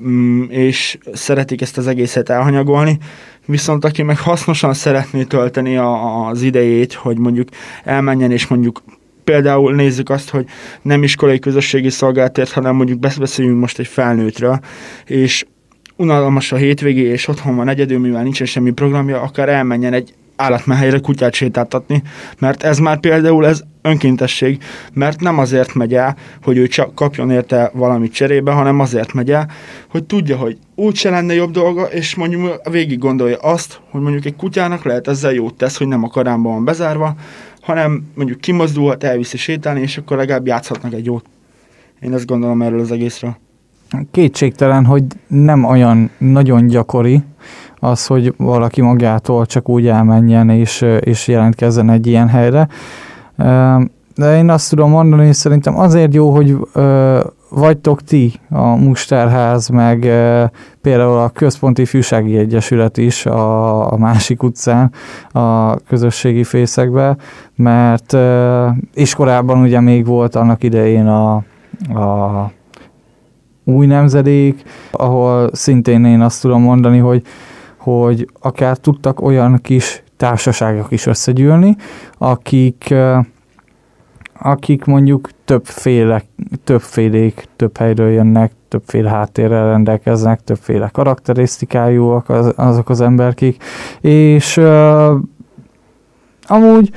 mm, és szeretik ezt az egészet elhanyagolni. Viszont aki meg hasznosan szeretné tölteni a, az idejét, hogy mondjuk elmenjen és mondjuk például nézzük azt, hogy nem iskolai közösségi szolgálatért, hanem mondjuk beszéljünk most egy felnőttről, és unalmas a hétvégi, és otthon van egyedül, mivel nincsen semmi programja, akár elmenjen egy állatmenhelyre kutyát sétáltatni, mert ez már például ez önkéntesség, mert nem azért megy el, hogy ő csak kapjon érte valamit cserébe, hanem azért megy el, hogy tudja, hogy úgy se lenne jobb dolga, és mondjuk végig gondolja azt, hogy mondjuk egy kutyának lehet ezzel jót tesz, hogy nem a karámban van bezárva, hanem mondjuk kimozdulhat, elviszi sétálni, és akkor legalább játszhatnak egy jót. Én ezt gondolom erről az egészről. Kétségtelen, hogy nem olyan nagyon gyakori az, hogy valaki magától csak úgy elmenjen és, és jelentkezzen egy ilyen helyre. De én azt tudom mondani, hogy szerintem azért jó, hogy vagytok ti, a Musterház, meg például a Központi Fűsági Egyesület is a, a másik utcán, a közösségi fészekben, mert e, iskolában ugye még volt annak idején a, a új nemzedék, ahol szintén én azt tudom mondani, hogy, hogy akár tudtak olyan kis társaságok is összegyűlni, akik akik mondjuk többféle, többfélék, több helyről jönnek, többféle háttérrel rendelkeznek, többféle karakterisztikájúak az, azok az emberkik, és uh, amúgy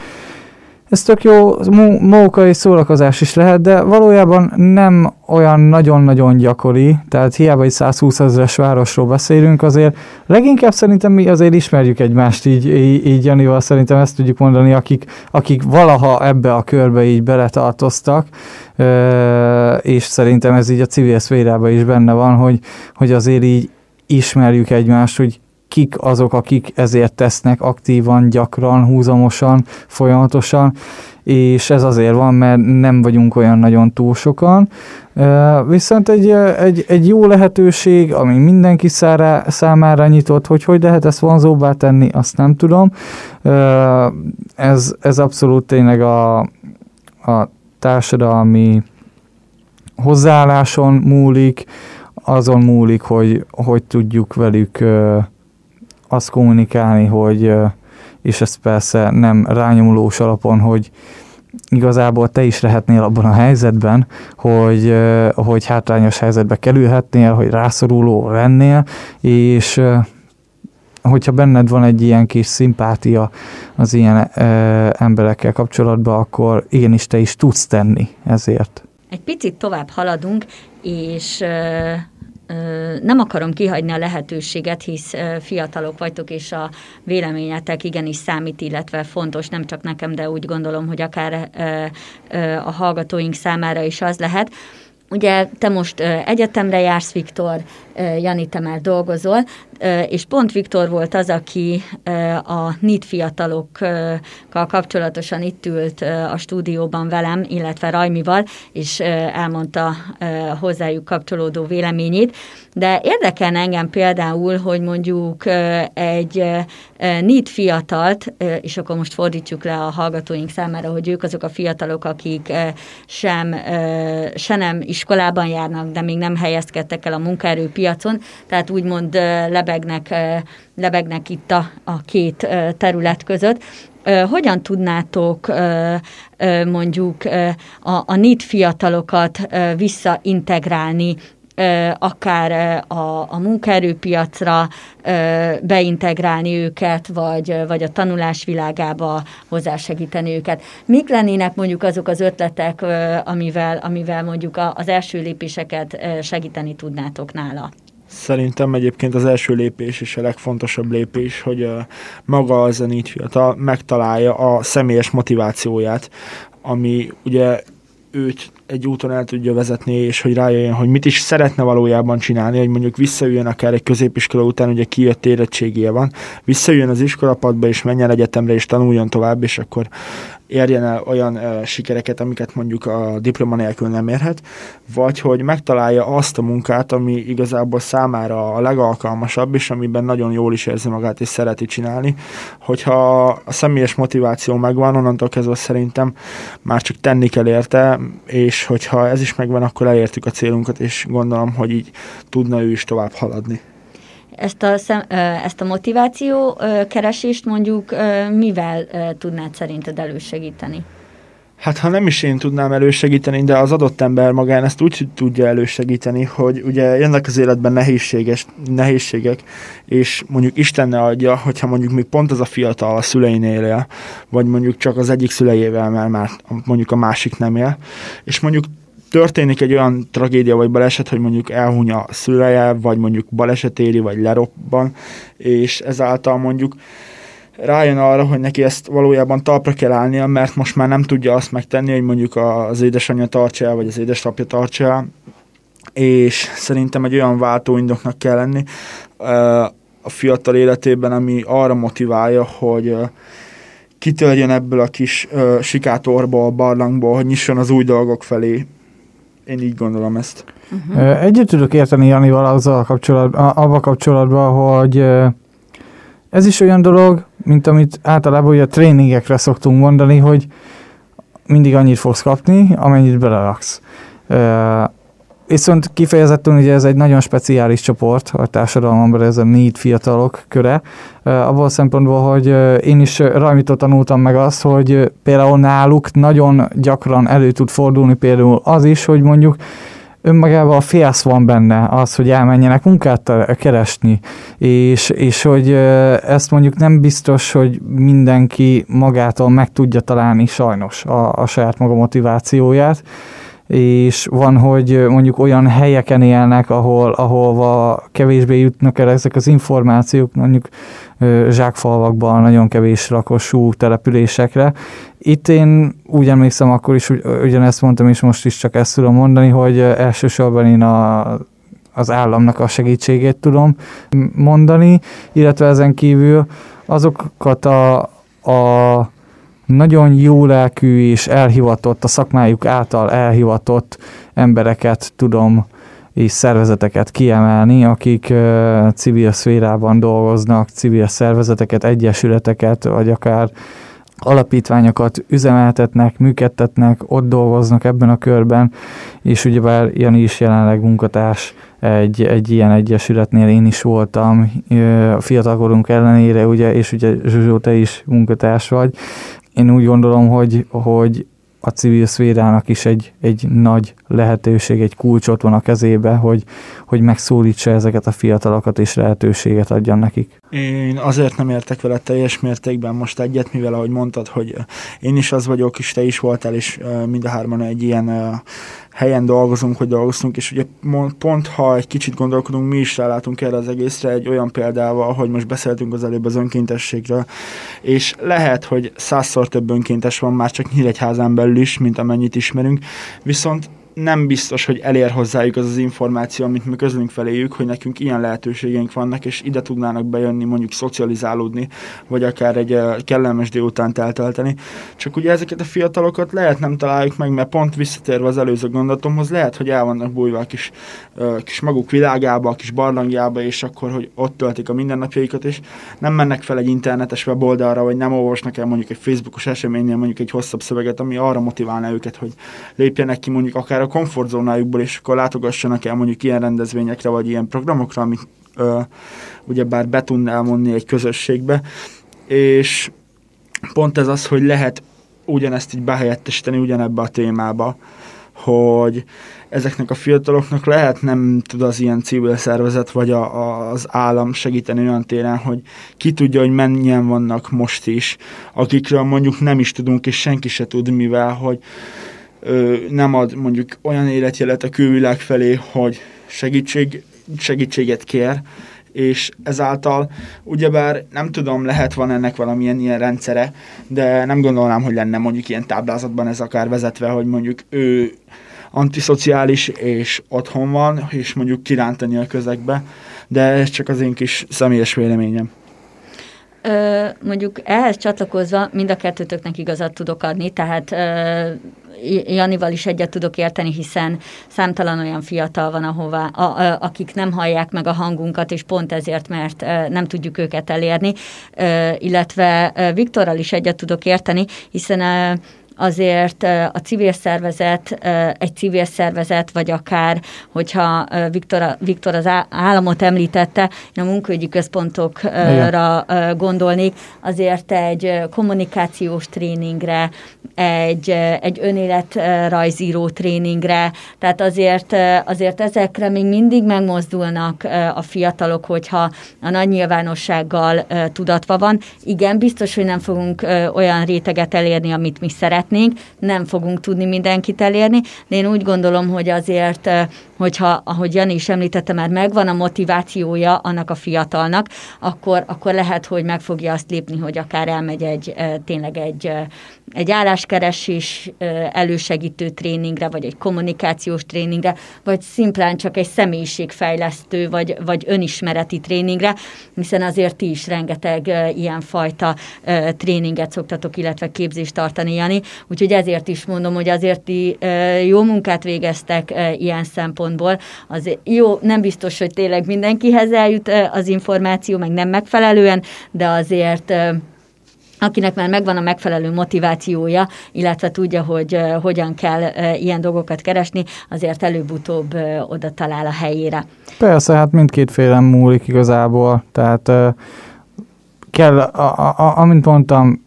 ez tök jó móka és szórakozás is lehet, de valójában nem olyan nagyon-nagyon gyakori, tehát hiába egy 120 ezeres városról beszélünk, azért leginkább szerintem mi azért ismerjük egymást így, így, így Janival, szerintem ezt tudjuk mondani, akik, akik valaha ebbe a körbe így beletartoztak, és szerintem ez így a civil szférában is benne van, hogy, hogy azért így ismerjük egymást, hogy kik azok, akik ezért tesznek aktívan, gyakran, húzamosan, folyamatosan, és ez azért van, mert nem vagyunk olyan nagyon túl sokan. Viszont egy, egy, egy jó lehetőség, ami mindenki szára, számára nyitott, hogy hogy lehet ezt vonzóbbá tenni, azt nem tudom. Ez, ez abszolút tényleg a, a társadalmi hozzáálláson múlik, azon múlik, hogy hogy tudjuk velük azt kommunikálni, hogy, és ez persze nem rányomulós alapon, hogy igazából te is lehetnél abban a helyzetben, hogy, hogy hátrányos helyzetbe kerülhetnél, hogy rászoruló lennél, és hogyha benned van egy ilyen kis szimpátia az ilyen ö, emberekkel kapcsolatban, akkor igenis te is tudsz tenni ezért. Egy picit tovább haladunk, és ö, nem akarom kihagyni a lehetőséget, hisz fiatalok vagytok, és a véleményetek igenis számít, illetve fontos, nem csak nekem, de úgy gondolom, hogy akár a hallgatóink számára is az lehet. Ugye te most egyetemre jársz, Viktor, Jani, te már dolgozol, és pont Viktor volt az, aki a NIT fiatalokkal kapcsolatosan itt ült a stúdióban velem, illetve Rajmival, és elmondta hozzájuk kapcsolódó véleményét. De érdekelne engem például, hogy mondjuk egy NIT fiatalt, és akkor most fordítsuk le a hallgatóink számára, hogy ők azok a fiatalok, akik sem, se nem iskolában járnak, de még nem helyezkedtek el a munkaerőpiacon, tehát úgymond lebegnek, lebegnek itt a, a két terület között. Hogyan tudnátok mondjuk a, a NIT fiatalokat visszaintegrálni akár a, a munkaerőpiacra beintegrálni őket, vagy, vagy a tanulás világába hozzásegíteni őket. Mik lennének mondjuk azok az ötletek, amivel, amivel mondjuk az első lépéseket segíteni tudnátok nála? Szerintem egyébként az első lépés és a legfontosabb lépés, hogy maga a zenít fiatal megtalálja a személyes motivációját, ami ugye őt egy úton el tudja vezetni, és hogy rájöjjön, hogy mit is szeretne valójában csinálni, hogy mondjuk visszajöjjön akár egy középiskola után, ugye kijött érettségije van, visszajöjjön az iskolapadba, és menjen egyetemre, és tanuljon tovább, és akkor érjen el olyan uh, sikereket, amiket mondjuk a diploma nélkül nem érhet, vagy hogy megtalálja azt a munkát, ami igazából számára a legalkalmasabb, és amiben nagyon jól is érzi magát, és szereti csinálni. Hogyha a személyes motiváció megvan, onnantól kezdve szerintem már csak tenni kell érte, és hogyha ez is megvan, akkor elértük a célunkat, és gondolom, hogy így tudna ő is tovább haladni. Ezt a, szem, ezt a motiváció keresést mondjuk mivel tudnád szerinted elősegíteni? Hát ha nem is én tudnám elősegíteni, de az adott ember magán ezt úgy tudja elősegíteni, hogy ugye jönnek az életben nehézséges, nehézségek, és mondjuk Isten ne adja, hogyha mondjuk még pont az a fiatal a szüleinél él, vagy mondjuk csak az egyik szülejével, mert már mondjuk a másik nem él, és mondjuk történik egy olyan tragédia vagy baleset, hogy mondjuk elhunya a szüleje, vagy mondjuk baleset éri, vagy lerobban, és ezáltal mondjuk rájön arra, hogy neki ezt valójában talpra kell állnia, mert most már nem tudja azt megtenni, hogy mondjuk az édesanyja tartsa el, vagy az édesapja tartsa el, és szerintem egy olyan váltóindoknak kell lenni a fiatal életében, ami arra motiválja, hogy kitörjön ebből a kis sikátorból, a barlangból, hogy nyisson az új dolgok felé. Én így gondolom ezt. Uh-huh. Együtt tudok érteni Janival azzal kapcsolatban, abban kapcsolatban, hogy ez is olyan dolog, mint amit általában ugye a tréningekre szoktunk mondani, hogy mindig annyit fogsz kapni, amennyit beleraksz. Viszont kifejezetten ugye ez egy nagyon speciális csoport a társadalomban, ez a need fiatalok köre. Abból a szempontból, hogy én is rajmitól tanultam meg azt, hogy például náluk nagyon gyakran elő tud fordulni például az is, hogy mondjuk önmagában a félsz van benne, az, hogy elmenjenek munkát keresni, és, és hogy ezt mondjuk nem biztos, hogy mindenki magától meg tudja találni sajnos a, a saját maga motivációját, és van, hogy mondjuk olyan helyeken élnek, ahol, ahol kevésbé jutnak el ezek az információk, mondjuk zsákfalvakban, nagyon kevés lakosú településekre. Itt én úgy emlékszem, akkor is ugyanezt mondtam, és most is csak ezt tudom mondani, hogy elsősorban én a, az államnak a segítségét tudom mondani, illetve ezen kívül azokat a, a nagyon jó lelkű és elhivatott, a szakmájuk által elhivatott embereket tudom és szervezeteket kiemelni, akik civil szférában dolgoznak, civil szervezeteket, egyesületeket, vagy akár alapítványokat üzemeltetnek, működtetnek, ott dolgoznak ebben a körben, és ugyebár Jani is jelenleg munkatárs egy, egy ilyen egyesületnél. Én is voltam, a fiatalkorunk ellenére, ugye, és ugye Zsuzsó, te is munkatárs vagy, én úgy gondolom, hogy, hogy a civil szférának is egy, egy nagy lehetőség, egy kulcsot van a kezébe, hogy, hogy megszólítsa ezeket a fiatalokat és lehetőséget adjon nekik. Én azért nem értek vele teljes mértékben most egyet, mivel ahogy mondtad, hogy én is az vagyok, és te is voltál, és mind a hárman egy ilyen helyen dolgozunk, hogy dolgozunk, és ugye pont ha egy kicsit gondolkodunk, mi is rálátunk erre az egészre egy olyan példával, hogy most beszéltünk az előbb az önkéntességről, és lehet, hogy százszor több önkéntes van már csak Nyíregyházán belül is, mint amennyit ismerünk, viszont nem biztos, hogy elér hozzájuk az az információ, amit mi közlünk feléjük, hogy nekünk ilyen lehetőségeink vannak, és ide tudnának bejönni, mondjuk szocializálódni, vagy akár egy kellemes délután eltölteni. Csak ugye ezeket a fiatalokat lehet nem találjuk meg, mert pont visszatérve az előző gondolatomhoz, lehet, hogy el vannak bújva a kis, kis maguk világába, a kis barlangjába, és akkor, hogy ott töltik a mindennapjaikat, és nem mennek fel egy internetes weboldalra, vagy nem olvasnak el mondjuk egy Facebookos eseménynél mondjuk egy hosszabb szöveget, ami arra motiválna őket, hogy lépjenek ki mondjuk akár a komfortzónájukból, és akkor látogassanak el mondjuk ilyen rendezvényekre, vagy ilyen programokra, amit ö, ugyebár be tudnál vonni egy közösségbe, és pont ez az, hogy lehet ugyanezt így behelyettesíteni ugyanebbe a témába, hogy ezeknek a fiataloknak lehet nem tud az ilyen civil szervezet vagy a, a, az állam segíteni olyan téren, hogy ki tudja, hogy mennyien vannak most is, akikről mondjuk nem is tudunk, és senki se tud, mivel hogy nem ad mondjuk olyan életjelet a külvilág felé, hogy segítség, segítséget kér, és ezáltal ugyebár nem tudom, lehet van ennek valamilyen ilyen rendszere, de nem gondolnám, hogy lenne mondjuk ilyen táblázatban ez akár vezetve, hogy mondjuk ő antiszociális és otthon van, és mondjuk kirántani a közegbe, de ez csak az én kis személyes véleményem. Mondjuk ehhez csatlakozva mind a kettőtöknek igazat tudok adni, tehát Janival is egyet tudok érteni, hiszen számtalan olyan fiatal van, ahová, a, a, akik nem hallják meg a hangunkat, és pont ezért, mert nem tudjuk őket elérni, illetve Viktorral is egyet tudok érteni, hiszen azért a civil szervezet, egy civil szervezet, vagy akár, hogyha Viktor, Viktor az államot említette, én a munkaügyi központokra Igen. gondolnék, azért egy kommunikációs tréningre, egy, egy önéletrajzíró tréningre, tehát azért, azért ezekre még mindig megmozdulnak a fiatalok, hogyha a nagy nyilvánossággal tudatva van. Igen, biztos, hogy nem fogunk olyan réteget elérni, amit mi szeretnénk, szeretnénk, nem fogunk tudni mindenkit elérni, de én úgy gondolom, hogy azért, hogyha, ahogy Jani is említette, már megvan a motivációja annak a fiatalnak, akkor, akkor lehet, hogy meg fogja azt lépni, hogy akár elmegy egy, tényleg egy, egy álláskeresés elősegítő tréningre, vagy egy kommunikációs tréningre, vagy szimplán csak egy személyiségfejlesztő, vagy, vagy önismereti tréningre, hiszen azért ti is rengeteg ilyenfajta tréninget szoktatok, illetve képzést tartani, Jani. Úgyhogy ezért is mondom, hogy azért ti jó munkát végeztek ilyen szempontból. Az jó, nem biztos, hogy tényleg mindenkihez eljut az információ, meg nem megfelelően, de azért akinek már megvan a megfelelő motivációja, illetve tudja, hogy hogyan kell ilyen dolgokat keresni, azért előbb-utóbb oda talál a helyére. Persze, hát mindkét félem múlik igazából, tehát kell, a, a, a, amint mondtam,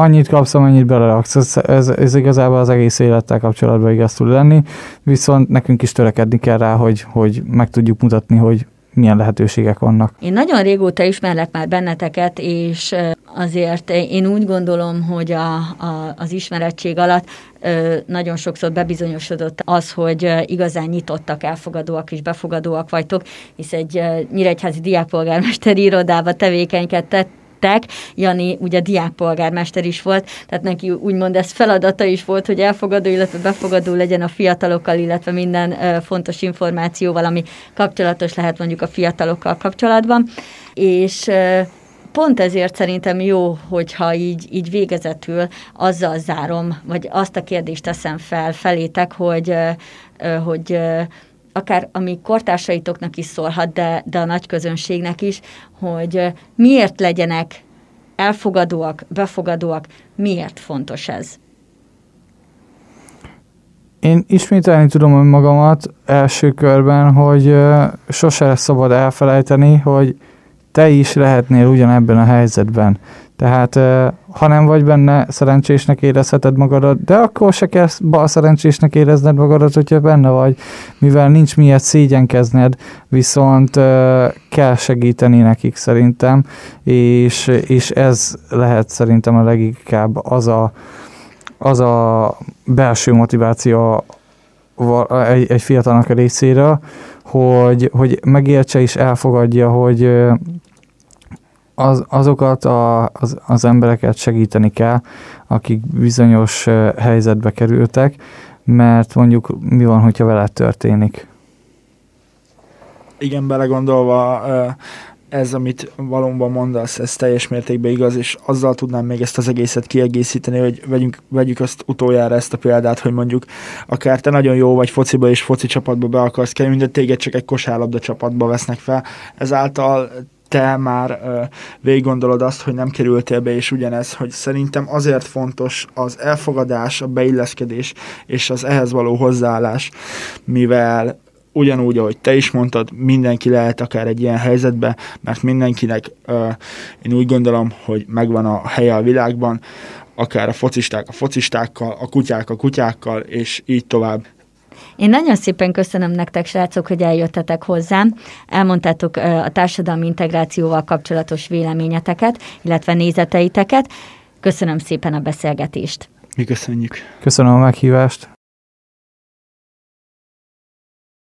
annyit kapsz, amennyit beleraksz. Ez, ez, ez igazából az egész élettel kapcsolatban igaz tud lenni, viszont nekünk is törekedni kell rá, hogy, hogy meg tudjuk mutatni, hogy milyen lehetőségek vannak. Én nagyon régóta ismerlek már benneteket, és azért én úgy gondolom, hogy a, a, az ismerettség alatt nagyon sokszor bebizonyosodott az, hogy igazán nyitottak, elfogadóak és befogadóak vagytok, hisz egy nyíregyházi diákpolgármesteri irodába tevékenykedtett, lettek. Jani ugye diákpolgármester is volt, tehát neki úgymond ez feladata is volt, hogy elfogadó, illetve befogadó legyen a fiatalokkal, illetve minden fontos információval, ami kapcsolatos lehet mondjuk a fiatalokkal kapcsolatban. És pont ezért szerintem jó, hogyha így, így végezetül azzal zárom, vagy azt a kérdést teszem fel felétek, hogy, hogy akár ami kortársaitoknak is szólhat, de, de a nagy közönségnek is, hogy miért legyenek elfogadóak, befogadóak, miért fontos ez? Én ismételni tudom önmagamat első körben, hogy sose szabad elfelejteni, hogy te is lehetnél ugyanebben a helyzetben. Tehát ha nem vagy benne, szerencsésnek érezheted magadat, de akkor se kell bal szerencsésnek érezned magadat, hogyha benne vagy, mivel nincs miért szégyenkezned, viszont kell segíteni nekik szerintem, és, és ez lehet szerintem a leginkább az a, az a belső motiváció egy, egy fiatalnak a részéről, hogy, hogy megértse és elfogadja, hogy az, azokat a, az, az embereket segíteni kell, akik bizonyos helyzetbe kerültek, mert mondjuk mi van, hogyha veled történik. Igen, belegondolva ez, amit valóban mondasz, ez teljes mértékben igaz, és azzal tudnám még ezt az egészet kiegészíteni, hogy vegyünk, vegyük azt utoljára ezt a példát, hogy mondjuk akár te nagyon jó vagy fociba és foci csapatba be akarsz kerülni, de téged csak egy kosárlabda csapatba vesznek fel, ezáltal te már uh, végig gondolod azt, hogy nem kerültél be, és ugyanez, hogy szerintem azért fontos az elfogadás, a beilleszkedés és az ehhez való hozzáállás, mivel ugyanúgy, ahogy te is mondtad, mindenki lehet akár egy ilyen helyzetbe, mert mindenkinek uh, én úgy gondolom, hogy megvan a helye a világban, akár a focisták a focistákkal, a kutyák a kutyákkal, és így tovább. Én nagyon szépen köszönöm nektek, srácok, hogy eljöttetek hozzám. Elmondtátok a társadalmi integrációval kapcsolatos véleményeteket, illetve nézeteiteket. Köszönöm szépen a beszélgetést. Mi köszönjük. Köszönöm a meghívást.